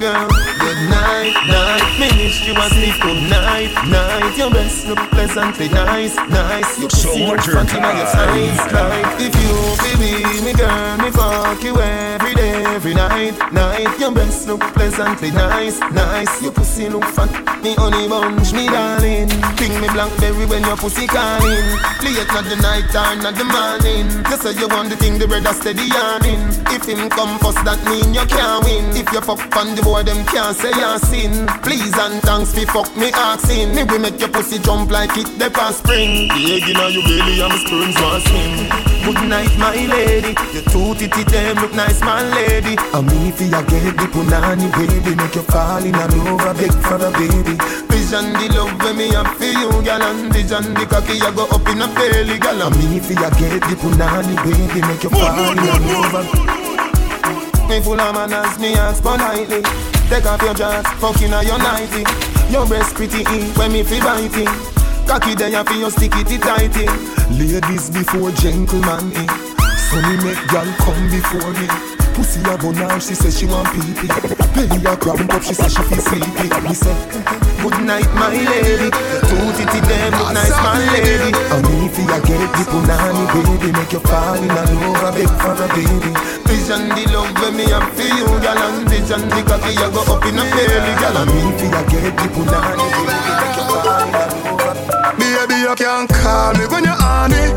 girl. Good night, night. Finish you a sleep. Good night, night. Your breasts look pleasantly nice, nice. You so much your eyes. Like if you baby, me girl, me fuck you every day, every night, night. Your breasts look pleasantly nice, nice. Your pussy look fat, me honey bunch, me darling. Ping me blackberry when your pussy calling. Late not the night time, not the morning. You say you want the thing, the bread steady yawning. If him come first, that mean you can't win. If you fuck on the boy, them can't say you sin. Please and thanks fi fuck me asking. Me we make your pussy jump like it the past spring. The egg inna your belly and my sperms want Good night, my lady. Your two titty them look nice, my lady. I'm me fi a get the punani baby. Make you fall in love, a beg for a baby. Vision the love when me have for you, gal, and vision the cocky I go up in a belly, gal. I'm me fi a get the punani baby. Make you fall in love. Me full of manners, me ask politely. Take off your dress, fucking on your nighty. Your breast pretty in when me feel biting. Cocky there you feel stick it tighty. Ladies before gentlemen, eh. So me make gal come before me. Pussy a now, she say she want pee pee. Belly a cramp up, she say she feel sleepy. Me say, good night my lady. Two titty them look nice my lady. And fi a get the punani baby, make you fall in love, a beg for a baby. Vision the love when me have for you, gal, and vision the cocky a go up in a belly, gal. And fi a get the punani baby, make you fall in love. You can call me when you're on it.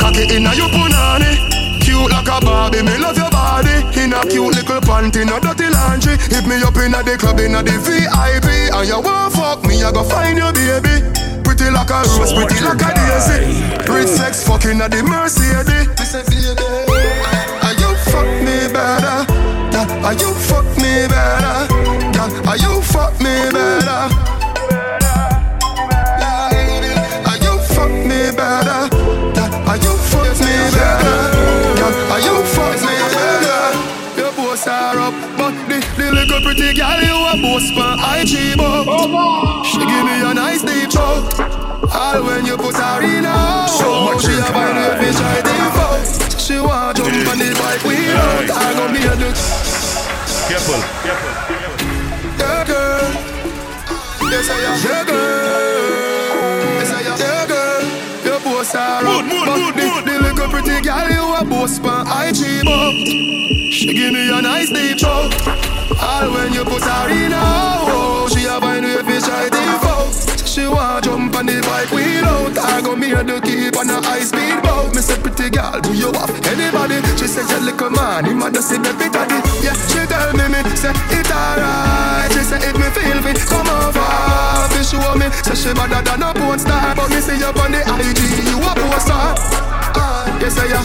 Cocky inna your punani. Cute like a Barbie, me love your body. In a cute little panty, no dirty laundry. Hit me up inna the club, inna the VIP, and you want fuck me, I go find your baby. Pretty like a rose, pretty like a daisy. Rich sex fucking at the Mercedes. Are you fuck me better? Are you fuck me better? Are you fuck me better? Pretty girl you a boss for IG but She give me a nice deep choke. All when you put her in a So she a time. a fish I default. She want jump on the bike wheel out. I gon' be a dude. Careful. Yeah, girl. Yes, I am. Yeah, girl. Yes, I am. Yeah, girl. Your boss are. Mood, mood, mood, the, mood. the little pretty girl you a boss for IG but She give me a nice deep choke. All when you put her in a hole, she a find way fish I default. She want jump on the bike wheel out. I go me to keep on a high speed boat. Me say pretty girl, do you have anybody? She say your little man, he mother see baby daddy. Yeah, she tell me me say it alright. She say if me feel fit, come over. Fi show me, say she better than a porn star. But me see you on the IG, you a poster. Ah, yes I am.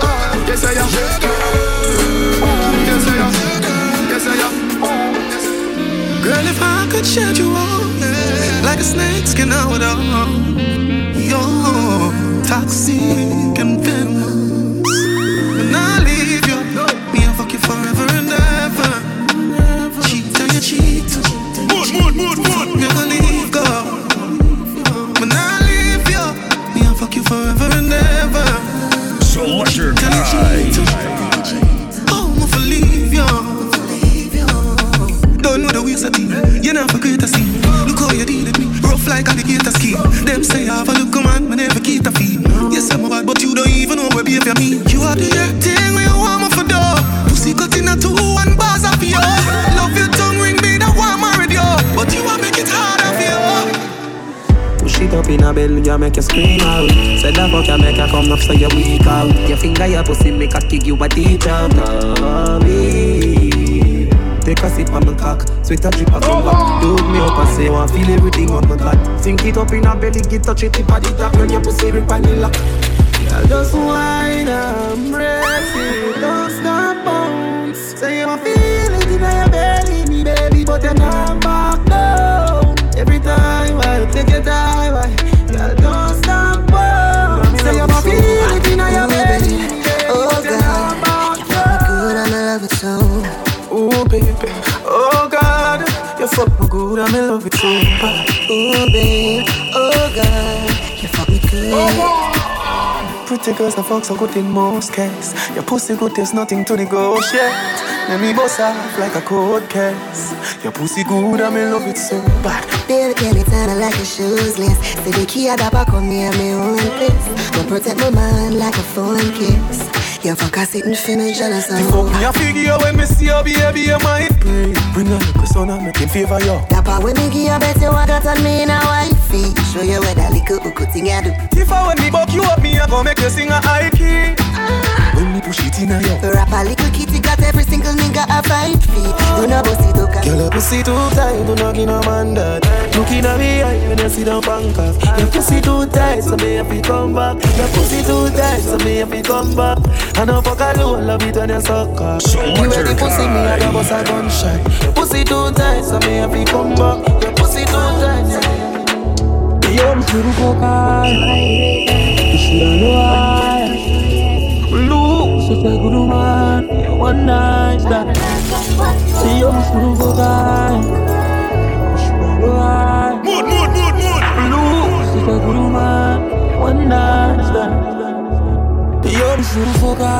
Ah, yes I am. Yes shed you all like a snake skin out of your toxic and venomous. Like alligator skin. Them say I have a look man, me never keep the feet. Yes, I'm a bad, but you don't even know where behavior me. You are the thing when you want me for door. Pussy cut in a two and bars of you. Love your tongue ring me that one married you. But you want make it harder for you. Push it up in a belly, you make you scream out. Say that fuck you make you come up so you weak out. Your finger, your pussy make a kick you a out. Mommy. Take a sip on my cock, sweat a drip a come back. Do me up and say, want feel everything on my god. Sink it up in a belly, get touch it tip of the top, when your pussy rip and the lock. Girl, just wine and press it, don't stop bounce. Say you feel it in your belly, me baby, but you're not back down. Every time I take your time, I, baby. Oh, God. You fuck me good, I'm in love with you. Ooh, babe. Oh, God. You fuck me good. Pretty girls, the fuck so good in most cases. Your pussy good, there's nothing to negotiate. Let me bust off like a cold case. Your pussy good, I'm in love with so bad. Baby, can it turn like a shoes list? Say the key at the back of me and me own place. Don't protect my mind like a phone kiss. Yeah, fuck, I sit and finish jealous of Fuck me a figure when me see you, baby, you might pray. Bring a little son and make him favor you. Part when me give you bet you want that on me in a wifey. Show you where that little hook thing I do. If I when me buck you up, me I go make you sing a high key. Ah. When me push it in a you. Rap a little kitty got every single nigga a five feet. You know bossy to Girl, your pussy too tight, do not give no man that. Looking at me eye when you sit down bank off. Your pussy too tight, so me have to come back. Your pussy too tight, so me have to come back. I know fuck alone, love it when you suck off. So You much ready pussy, me I kind. go bust a gunshot. Your pussy too tight, so me have to come back. Your pussy too tight, so me Yo, msurukoka Ishiranoa Lu, such a good man One night stand Yo, msurukoka Ishiranoa Mood, mood, mood, mood. Lu, such a good man One night stand Yo, msurukoka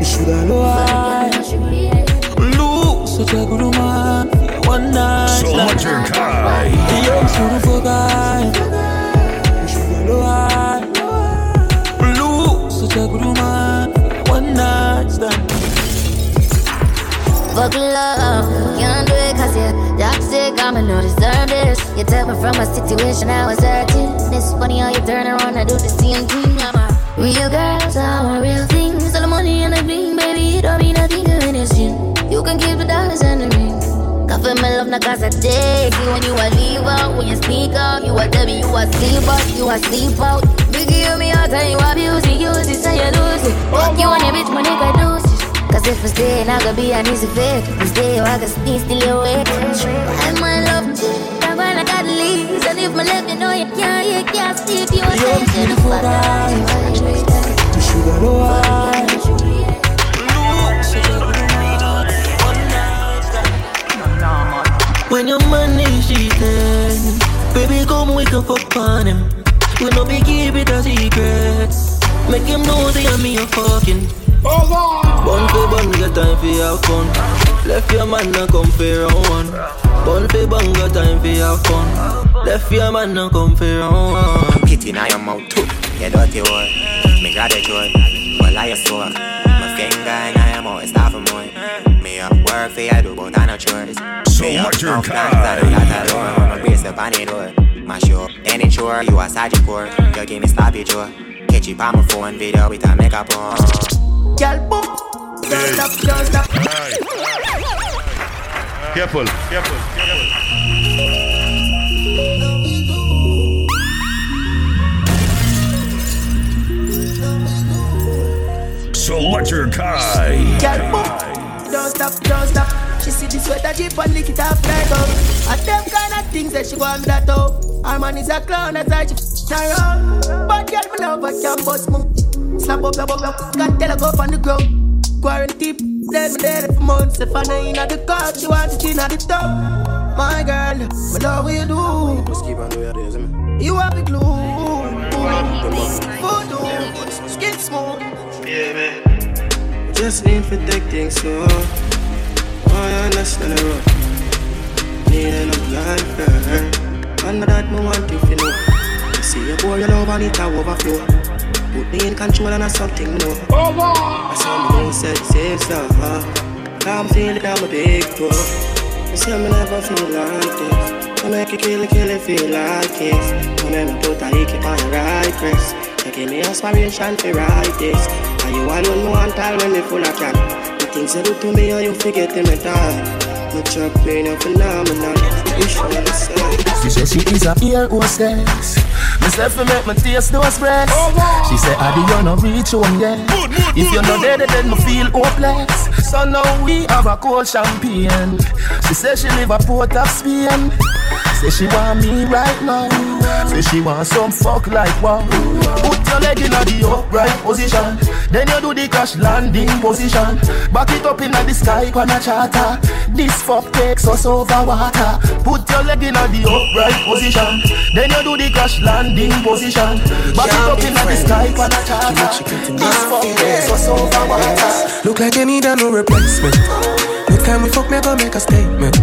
Ishiranoa Lu, such a good man One night So stand much your kind. Yo, msurufokai Mshugaloa Blue, Fuck love, can't do it cause you're toxic, I'ma no deserve this You took me from a situation I was hurting. It's funny how you turn around and do the same thing I'm a real girl, so I want real things. All the money and the bling, baby, it don't mean nothing to anything. You can keep the dollars and the ring. Coffee my love, not cause I take you. When you a leave out, when you sneak out You a devil, you a sleep out, you a sleep out. You me out and you abuse it, use it, so you lose it Fuck you and your bitch, my nigga do it Cause if I stay, not gonna be an easy fit. If I stay, I can sneak, still awake. I'm my love, I'm gonna got leaves. And if my left, you know you can't, you can't sleep. You a beautiful good man One night stand When your man is cheating Baby, come we can fuck on him We no be keep it a secret Make him know that I'm me a fucking Bun for bun, get time for your fun. Left your man and come for round one. Bun for bun, get time for your fun. Left your man and come for round one. Pit in your mouth too, you dirty word. Me got a joy, well I sore. My finger in your mouth, it's half a more. Me up work for you, do but I no chores. So Me up much your no plans, I do kind. that alone. I'ma brace up on the door. Mash you up any chore, you a sergeant core. You give me sloppy jaw. Catch you on my phone video with a makeup on. Girl, boom. Don't stop, don't stop. Careful, careful, careful. So much your kind. Girl, boom. Don't stop, don't stop. She see the sweater jeep and lick it off right up. And them kind of things that she want that up. Her man is a clown, that's why she f***ing. But girl, me love her, can bust me. Slap up your bum, your can tell her go on the ground. Quarantine, then me dead for months. If I know in the car, she want it in at the top. My girl, me love what you do. Just keep on doing your days, man. You have the glue. Voodoo, skin smooth. Yeah, man. Just need to take things slow. Oh, you understand the road. Need enough life, girl. And that me want you to know. You see your boy, you love and it a overflow. Put me in control and that's something me know. I saw me know said safe stuff. I'm feeling I'm a big pro. You say me never feel like this. I make you kill it, kill it, feel like this. I make me put a hickey on the right press. You give me inspiration to write this. And you alone know one time when me full of can. The things you do to me and you forget them at all. No chop me, no phenomenal. You show me She said she is a ear hostess. Myself to make my taste those breasts. She said, Adi, you no reach home yet. If you're not there, then me feel hopeless. So now we have a cold champagne. She said she live a port of Spain. Say she want me right now. Say she want some fuck like wow. Put your leg in the upright position. Then you do the crash landing position. Back it up in the sky, pana charter. This fuck takes us over water. Put your leg in the upright position. Then you do the crash landing position. Back it up in the sky, pana charter. This fuck takes us over water. Look like you need a no replacement. Next time we fuck, go make a statement.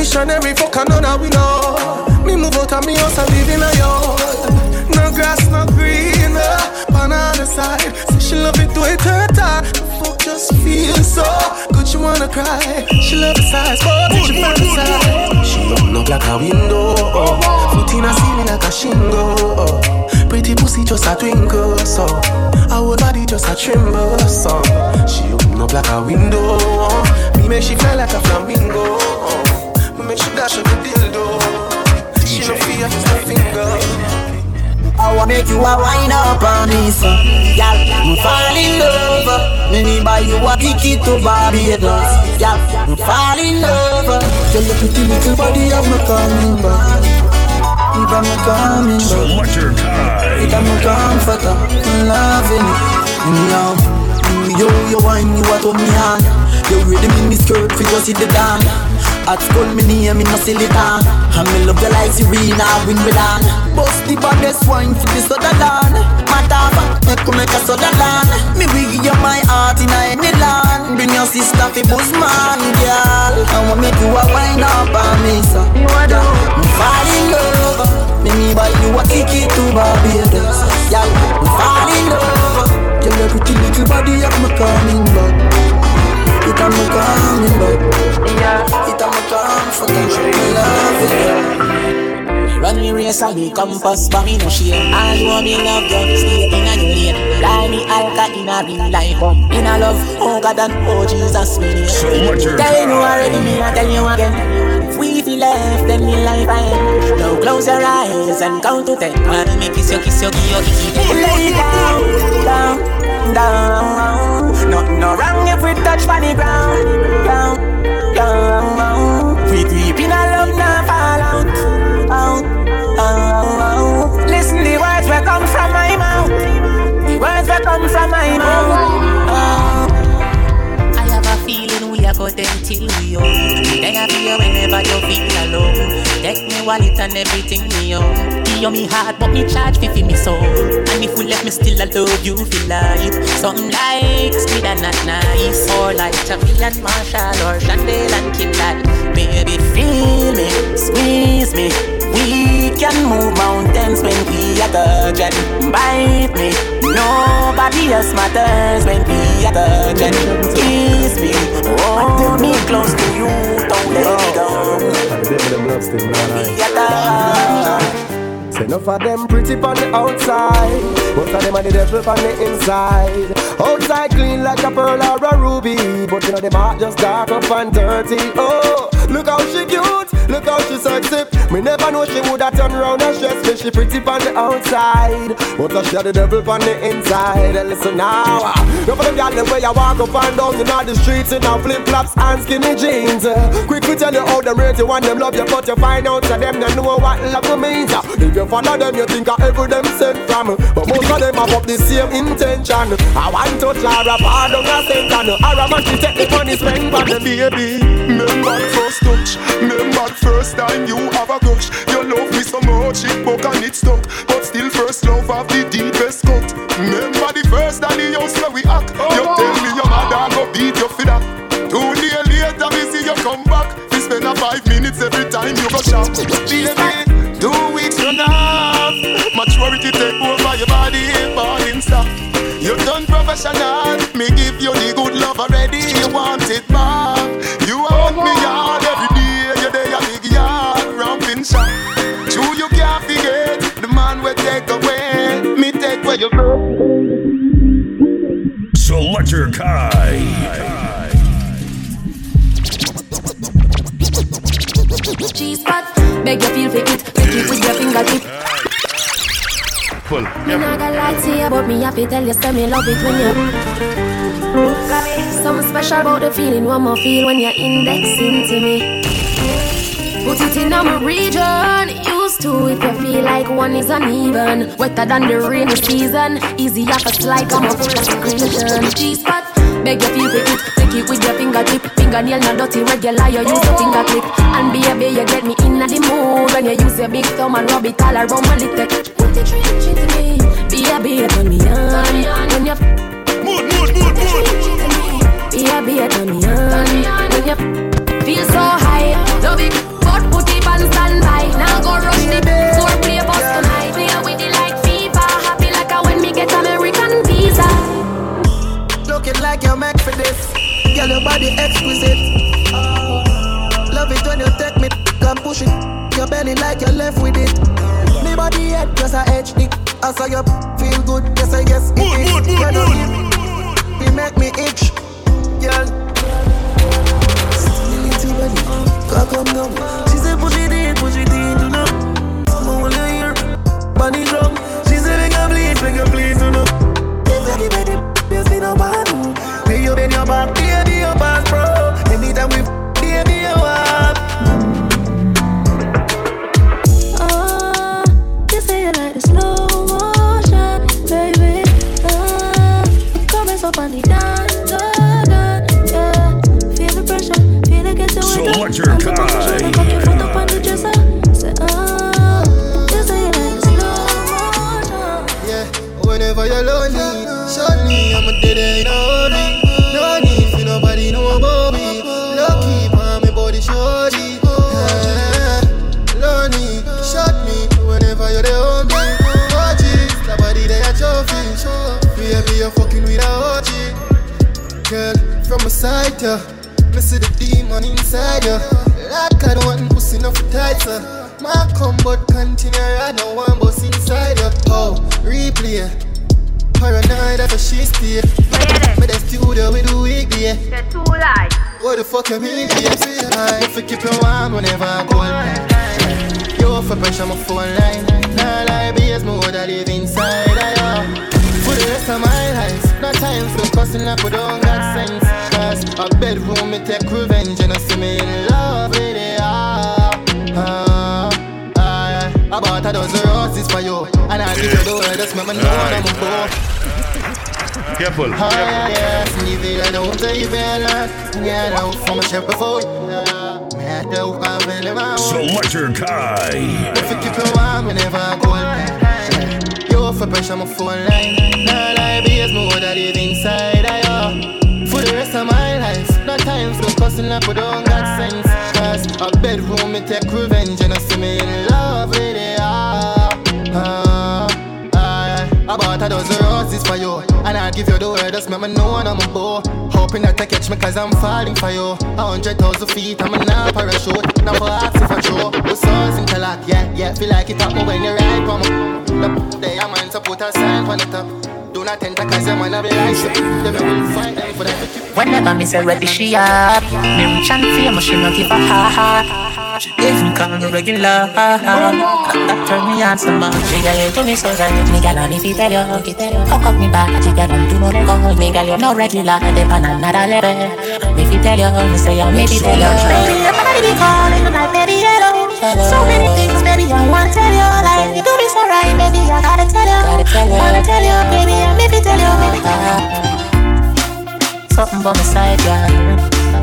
Missionary fuck, that we know. Me move out of me house and live in a yard. No grass, no green. Uh, on the other side, say she love it to it hurt her. Fuck just feel so good, she wanna cry. She love the size, but she fantasize. She open up like a window, oh. foot in a ceiling like a shingle. Oh. Pretty pussy just a twinkle, so our body just a tremble, so she open up like a window. Me make she fly like a flamingo. You a wine up on me, so Y'all, I'm fall in love. Me need buy you a ticket to Barbados Y'all, I'm fall in love. Tell your pretty little body I'm coming back. Even me coming back Selectakai. Even me comforter I'm loving it Yo, yo, yo wine you a to me hand You ready me me skirt for you see the dance at school, me name me no silly town And me love you like Serena Wimbledon Bust the baddest wine for the Sutherland. Matter of fact, make you make a Sutherland. Me will give you my heart in any land. Bring your sister fi Bushman, girl. I want make you a wine up on me, so You Me fall in love. Me me buy you a ticket to Barbados. Girl, me fall in love. Your pretty little body me coming back. It a me coming it Run me race and me compass, but me no share. All you want me love you, stay in a new lane. Fly me alka in a real life, bum. In a love, oh God and oh Jesus, me name. Selector Tell you already, me I tell you again. If we feel left, then me life I end. Now close your eyes and count to ten. While me kiss you, kiss you, give you, kiss you. Lay down, down, down. Nothing no wrong if we touch on the ground, down, down. Come from my mouth. I have a feeling we are going till we own. There be here whenever you feel alone. Take me wallet and everything me own. Give me heart, but me charge fi fi me soul. And if we let me still I love you feel life. Something like sweet and not nice, or like Tammy and Marshall or Chandel and Kid. Baby, feel me, squeeze me. Can move mountains when we are touching. Bite me, nobody else matters when we are touching. Kiss me, hold me close to you, don't let me go. We are touching. Say enough of them pretty on the outside, most of them are the devil on the inside. Outside clean like a pearl or a ruby, but you know them heart just dark up and dirty. Oh, look how she cute, look how she sexy. Me never know she woulda turn round and stress me. She pretty on the outside, but she a the devil on the inside. Listen now, you for them gyal them where you walk up and down in all the streets in our flip flops and skinny jeans. Quick we tell you how them rate you and them love you, but you find out that them don't know what love means. If you follow them, you think of every them sent from. But most of them have up the same intention. I want to pardon a sentence. Ara man she take the money spend on the baby. Remember the first touch Remember the first time you have a crush You love me so much it broke and it stuck But still first love have the deepest cut. Remember the first time the house where we act. Oh, you tell me your mother go beat you for that. Two days later me see you come back. We spend a five minutes every time you go shop. Baby, two weeks enough Maturity take over your body falling stop You done professional. Me give you the good love already You want it back Me take you go Selectakai. Cheese pot, beg you feel for it. Pick it with your fingertip. Full. Me not gonna lie to you, but me happy tell you, say me love it when you. Something special about the feeling one more feel when you're indexing to me. Put it in our region. To if you feel like one is uneven. Wetter than the rainy season. Easy off a slide, come up full of secretion. G-spot. Beg you feel for it, take it with your fingertip Fingernail not dirty, regular, you use your finger clip And be a baby, you get me in the mood When you use your big thumb and rub it all around my little Put it treat to me Baby, turn me on When you Mood, mood, mood, mood. Baby, turn me on When you feel so high Love it, but put it on standby Now go rush the foreplay bus tonight Play with it like FIFA Happy like I when me get American visa Looking like you're meant for this. Girl, your body exquisite. Love it when you take me, come push it. Your belly like you're left with it. Me body head just a HD. I saw you feel good, yes I guess it Mood, is. mood, mood, You know mood. it, you make me itch, girl. Little body, cock up down. Push it in, push it in, you know. Drum. She said make a please, make a please, you know. Baby, baby, baby, no man. Lay you bend your back, baby, your back, bro. Anytime we, Girl, from a side, yeah. Me see the demon inside ya. Like I don't want pussy enough tight, sir. My combat continue, I don't want boss inside ya. Oh, replay. Paranoid after she stay. Me the studio with the weekday. too light. What the fuck you mean, baby? I if you keep you warm whenever I cold. You for pressure my phone line. Nah lie, BS me woulda live inside of you. Uh. For the rest of my life, no time for cussing like we don't got sense. Cause a bedroom me take revenge and I see me in love with it. Ah, ah, ah. I bought a dozen roses for you, and I give you the word. Just make me know I'm a. Careful. Ah, yeah, yeah, ni vill nog dig väl Ja, då får man köpa folk Med då har väl man So much your kind. Jag fick pressure my phone line Nah, lie, be as more that live inside of you For the rest of my life No time for cussing like we don't got sense. Cause a bedroom me take revenge And I see me in love with it ah, ah. I bought a dozen roses for you. And I'll give you the word, just make me know I'm a bow Hoping that I catch me cause I'm falling for you. A hundred thousand feet, I'm a now parachute Now for if I show. The souls in Calac, yeah, yeah. Feel like it up when you ride from me They are mine, so put a sign on the top Do not enter cause your man have be like shit will fight them for that Whenever me say ready, she up. Me rich and famous, she no give a ha ha. She even call me regular. That turn me on so much. She got it to me so right. Me gal on if he tell you, he tell you. Fuck up me back, she got on do no go. Me gal you no regular, they pan another level. Me fi tell you, me say I'm me fi tell you. Baby, your body be calling like baby hello. So many things, baby, I wanna tell you. Like you do me so right, baby, I gotta tell you. Gotta tell you, wanna tell you, baby, I'm fi tell you, baby. Uh-huh. Something by my side, girl.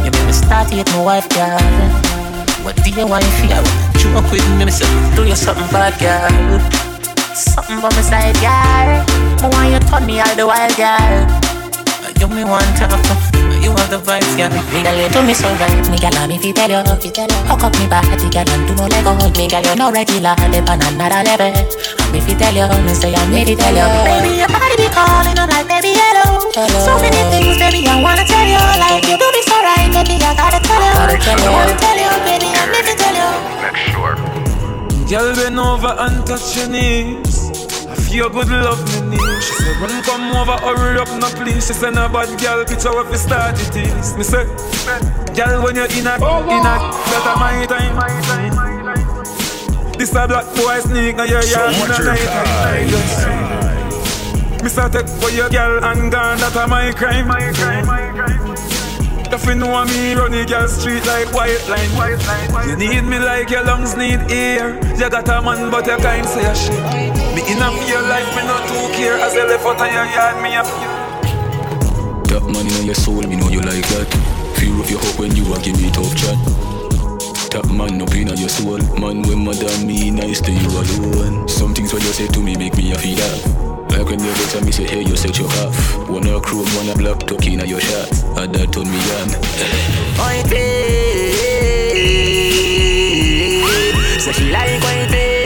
You make me start to hit my wife, girl. What do you want to feel? You walk with me, me say, do you something bad, girl? Something by my side, girl. I want you to me all the while, girl. You me want to you have the vibes, girl. Me girl, you do me so right. Me girl, I'm if you tell you, if you tell you. Hook up me body, girl, and do no lego. Me girl, you no regular, they pan another level. I'm if you tell you, me say I'm ready to tell you. Baby, your body be calling, I'm like, baby, hello. So many things, baby, I wanna tell you. Like you do me so right, baby, I gotta tell you. I wanna tell you, baby, I'm if you tell you. Girl, bend over and touch your knees. I feel good love me need. She said, run come over, hurry up, no please. She said, no bad girl, picture what we start it is. Me say, girl, when you're in a, oh, in a, that a my time, my time, my time. This a black boy sneak, now you're young, in much a your night time. Just, me say, take for your girl and gone, that a my crime, my crime, my crime. The fi know me run the girl street like white line. White line. White you need me like your lungs need air. You got a man but you can't say a shit. Me in a fear life, me not too care. As I left out of your yard, me a fear. That money on your soul, me know you like that. Fear of your hope when you are give me tough chat. That man up in your soul, man when mother me nice to you alone. Some things what you say to me make me a feel that. Like when get to me say hey you set your half. Wanna chrome, wanna block, tuck in your shot. And that turn me on. Babe, say she like babe.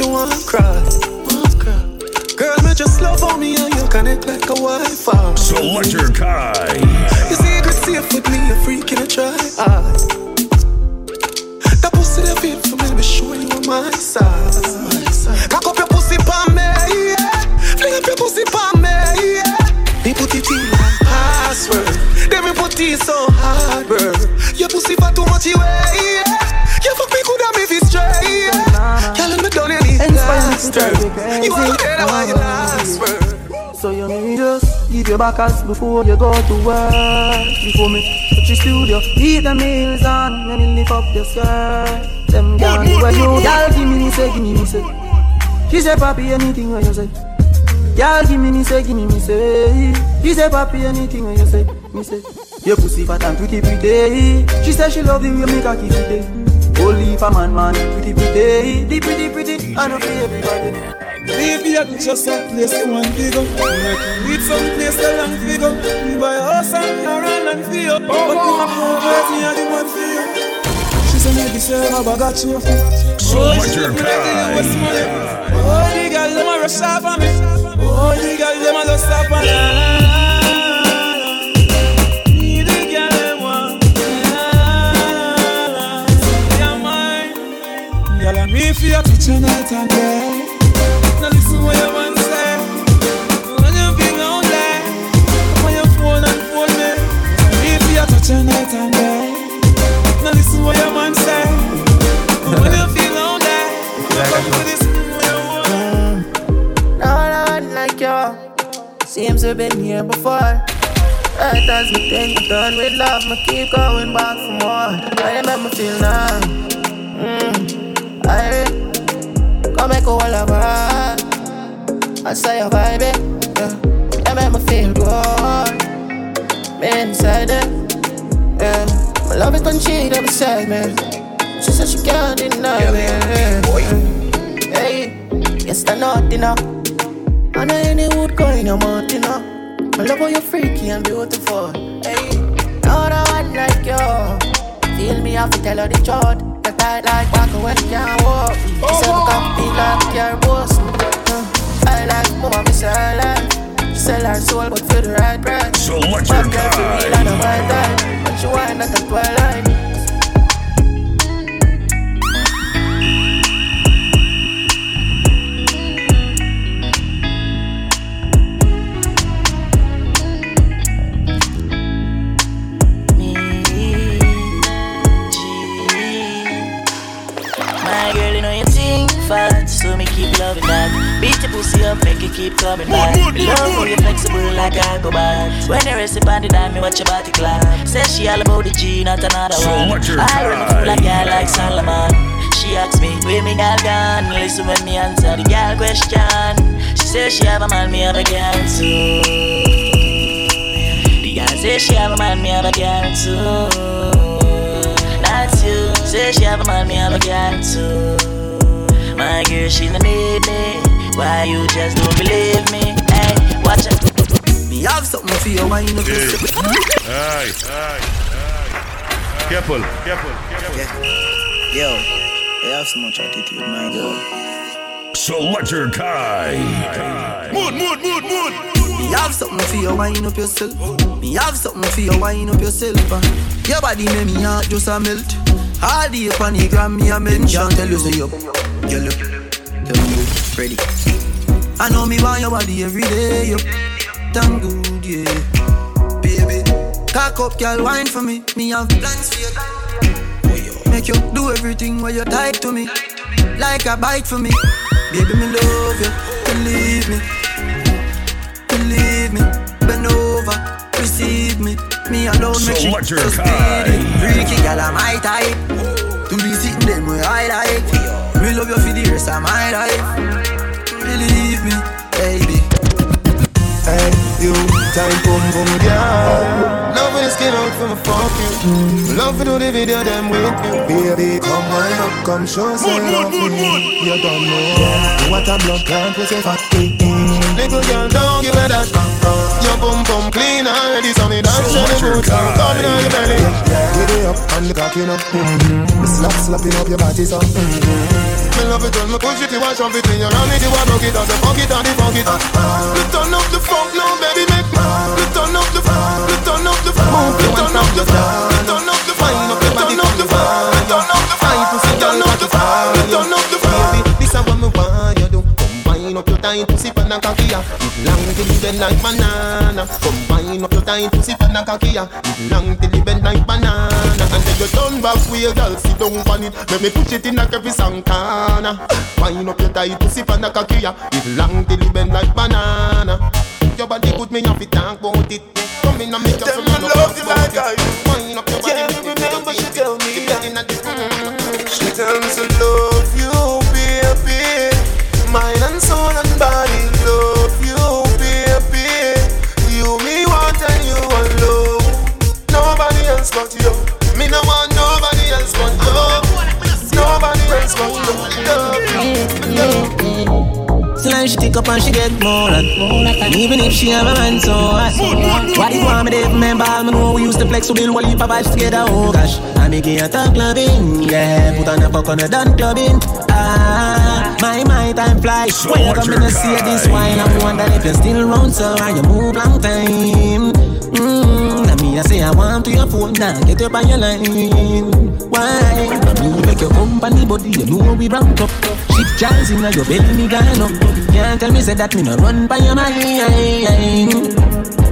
You want to cry. Girl, me just love on me and you connect like a Wi-Fi. Selectakai. You secret safe with me, a freak in a try. That pussy that feel for me, be sure you on my side. Cock up your pussy pa me, yeah. Fling up your pussy pa me, yeah. Me put it in like password. Then me put it so hard, bro. Your pussy for too much yeah. Faster. You are the one you last word. So you need just give your back as before you go to work. Before me touch the studio, eat the meals and then you lift up your skirt. Them girl, where you, girl, give me me say, give me me say. She say, papi, anything when you say. Girl, give me me say, give me me say. She say, papi, anything when you say, me say. Your pussy fat and pretty pretty. She say she love the way you make her keep it. Oh, Only if a man man pretty pretty, the pretty pretty, I know for everybody. Baby, I could just some place to one figure. Need some place to long figure. We buy a house and a run and feel. But you have no words, me are the one for you. She said, maybe say, oh, I got you. Selectakai. Oh, the girl, them a rush off on me. Oh, the girl, them a just stop on me. I'm me for your picture night and day. Now listen what your man say. When you feel lonely, on your phone and phone me. If you touch your night and day. Now listen what your man say. When you feel lonely, you come to this No one like you. Seems we've been here before. Right as we think we're done with love, me keep going back for more. I remember feel I say your vibe, eh? yeah. You make me feel good. Me inside it, yeah. My love is done cheat up beside me. She said she can't deny me. Yeah. Hey, yes, I know, you know. I know any wood going your mouth, you know. I love how you're freaky and beautiful. Hey, no one like you. Feel me, I have to tell her the truth. The tight like back when you can't walk. She said, we can feel like your boss. I like more, me say I like. She sell her soul, but for the right price. Selector But girl, for real, I know my time. But she wind at the twilight. My girl, you know you think fast, so me keep loving that. Pussy up, make it keep coming back. Love how you flexible like a go back. When you rest upon the dime, me watch your body clap. Says she all about the G, not another one. Selector I run it like girl like Solomon. She asks me, where me girl gone? Listen when me answer the girl question. She says she have a man, me have a girl too. The girl Say she have a man, me have a girl too. That's you. Say she have a man, me have a girl too. My girl, she don't need me. Why you just don't believe me? Hey, watch it. Me have something for you, why you know Hey. this? Aye, aye, aye. Careful, careful, careful. Yo, I have so much attitude, my girl. Selectakai. Mood, mood, mood, mood. Me have something for you, wind up yourself. Me have something for you, wind up yourself. Your body make me heart just a melt. All the up on the gram, me a mention. Tell you say you, you look, tell me you ready. I know me want your body every day, you damn good, yeah. Baby, cock up, girl, wine for me. Me have plans for you. Make you do everything while you tight to me, like a bite for me. Baby, me love you, believe me. Believe me, bend over, receive me. Me alone make you Selector so Kai. speedy. Freaky girl, I'm my type. To be sitting them where I like. Me love you for the rest of my life. Believe me, baby. Hey, you, time boom boom girl. Love when the skin out from a fuck you. Love to do the video them with you. Baby, come wind up, come show some love me. You don't know what a blood clot was a fat Little girl, don't give me that. Your bum bum clean already, so me on the Selector boots. Kai. Coming on your belly. Up and the cocky up. Mm-hmm. Slap slapping up your body so. Mm-hmm. Me love it when me push it, you wash off it when you ram it, you a broke it, as a fuck it and the fuck it. Me turn up the funk now, baby, make me. Me turn up the funk, me turn up the funk, me turn up the funk, me turn up the funk, turn up the funk, me turn up the funk, me turn up the funk, me turn up the funk. This is what me want you do. Combine up your tight pussy pan and cocky. Long till it bend like banana. Combine up your tight pussy pan and cocky ya. It long till it bend like banana. And then you turn back way, girl, sit down on it. Let me push it in like every sankana. Wind up your tight pussy pan and cocky ya. It long till it bend like banana. Your body good, me have to talk about it. Come in and make Tell your me love you like So now she take up and she get more and And even if she have a man so what What you want me to remember Me know we used to flex so one heap of vibes together oh gosh. I make it a talk loving Yeah put on a fuck on a done clubbing. Ah my my time fly When you come in and see this wine I'm wondering if you're still around so why you move long time. Mmm Now me I say I want to your phone now Get up on your line. Why? Me make your company body You know we rank up Shit jazz in your belly me gone up. Can't tell me say that me no run by your mind.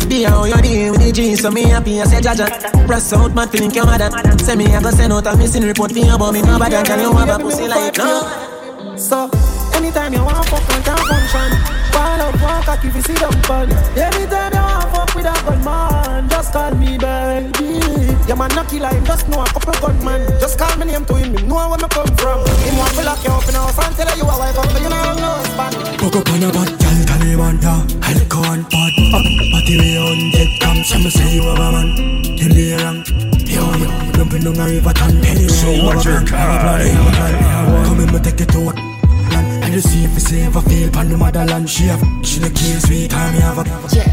Be how you deal with the G So me happy I say Jaja. Press out man feeling your mother. Say me I go send out a missing report for But me no bother Can you have a pussy like no. So, anytime you want fuck and can't function. Fall out, walk out if you see them fun. Anytime you want fuck with a gun man Just call me baby Your man not kill him, just know I'm a couple gunman Just call me name to him, he know where me come from. Him want to lock you up in a house and tell you a wife up But you know no husband Hook up on a bad girl, Taliban, yeah I like one part up Party way on dead come Some say you have a man. You lay wrong. Yo, yo Jumping down a river tan Anyway, So you what's have a your plan, kind? you have a plan, you have a plan. Come in, me take it to work And you see if you say if feel Pan the motherland. She have She the keys sweet time Me have a Yeah.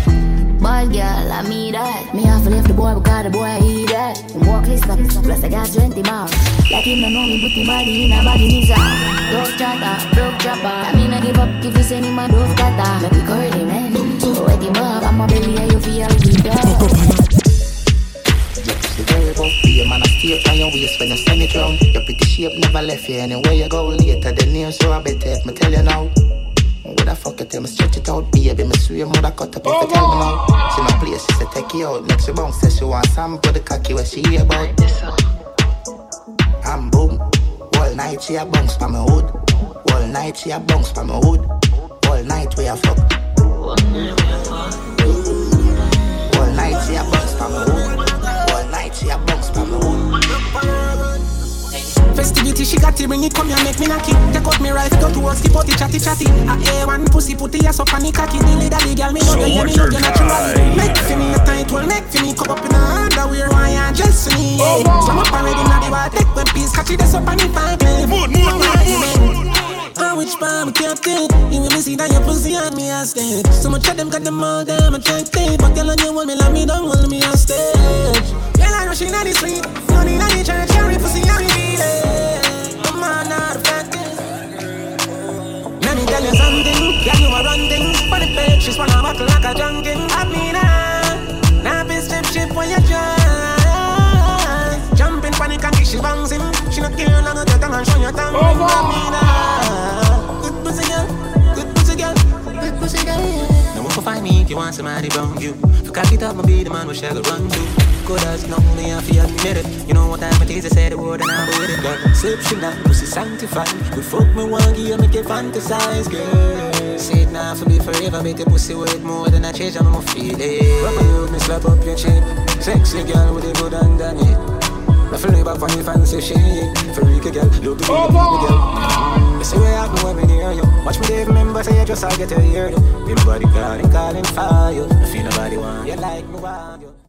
Bad girl, I mean that. Me have to leave the boy because the boy he Him up, plus I got 20 miles. Like him no know me, put him body in a body nisa. Dove chatter, broke chopper. I mean I give up if you send him a dove cutter. Make me curly man. Wet him up, I'm a belly and you feel deep down. Yes, the variable. Be a man of stay on your waist when you send it round. Your pretty shape never left you anywhere you go later than near, so I better me tell you now. What the fuck you tell me stretch it out, baby? Me swear more that cut up if you tell me now. She my place, she say take you out. Next she bounce, say she want some for the cocky where she about. I'm boom. All night she a bounce pa my hood. All night she a bounce pa my hood. All night we a fuck. All night she a bounce pa my hood. All night she a bounce pa my hood. Festivity she got chatty, bring it come here, make me knock it. Take out me rifle, go towards keep out the chatty chatty. I hear one pussy, put the ass up on the cocky. Dilly daddy, girl, me know you, me know you naturally. Make for me a tight one, make for me come up in a underwear, why just for me? Yeah. So I'm up already, now the water, take one piece, catch it, that's up on the pipe. Mood, mood, mood, mood. Oh, which palm captain? You will see that your pussy on me a stage. So much of them got them all damn attractive. But girl, you want me, love me, don't hold me on stage. Girl, I rushing on the street. Need on the church, Are running. For the page, she's wanna buckle like a junkin. I mean, ah. Now, be strip ship when you try. Jumping panic and she bouncing. She not care long as your tongue and show your tongue. I mean, ah. Good pussy girl, good pussy girl, good pussy girl. Now walk find me if you want somebody from you. If you cock it up, I'll be the man where she go run to. Good as no me, I feel admit it. You know what time it is, I said the word and I'm with it, girl. Slip she not, pussy sanctified. Good fuck me one, you make it fantasize, girl. Say it now for me forever, make the pussy worth more than I change, I'm to feel it. Rub my hood, me slap up your chin. Sexy girl with a good underneath. I feel back for me fancy shit. Freaky girl, look to me, girl You see where I go when me near you. Watch me Dave, remember say you just I get to hear you. Your body calling, calling for you I feel nobody want you like me want you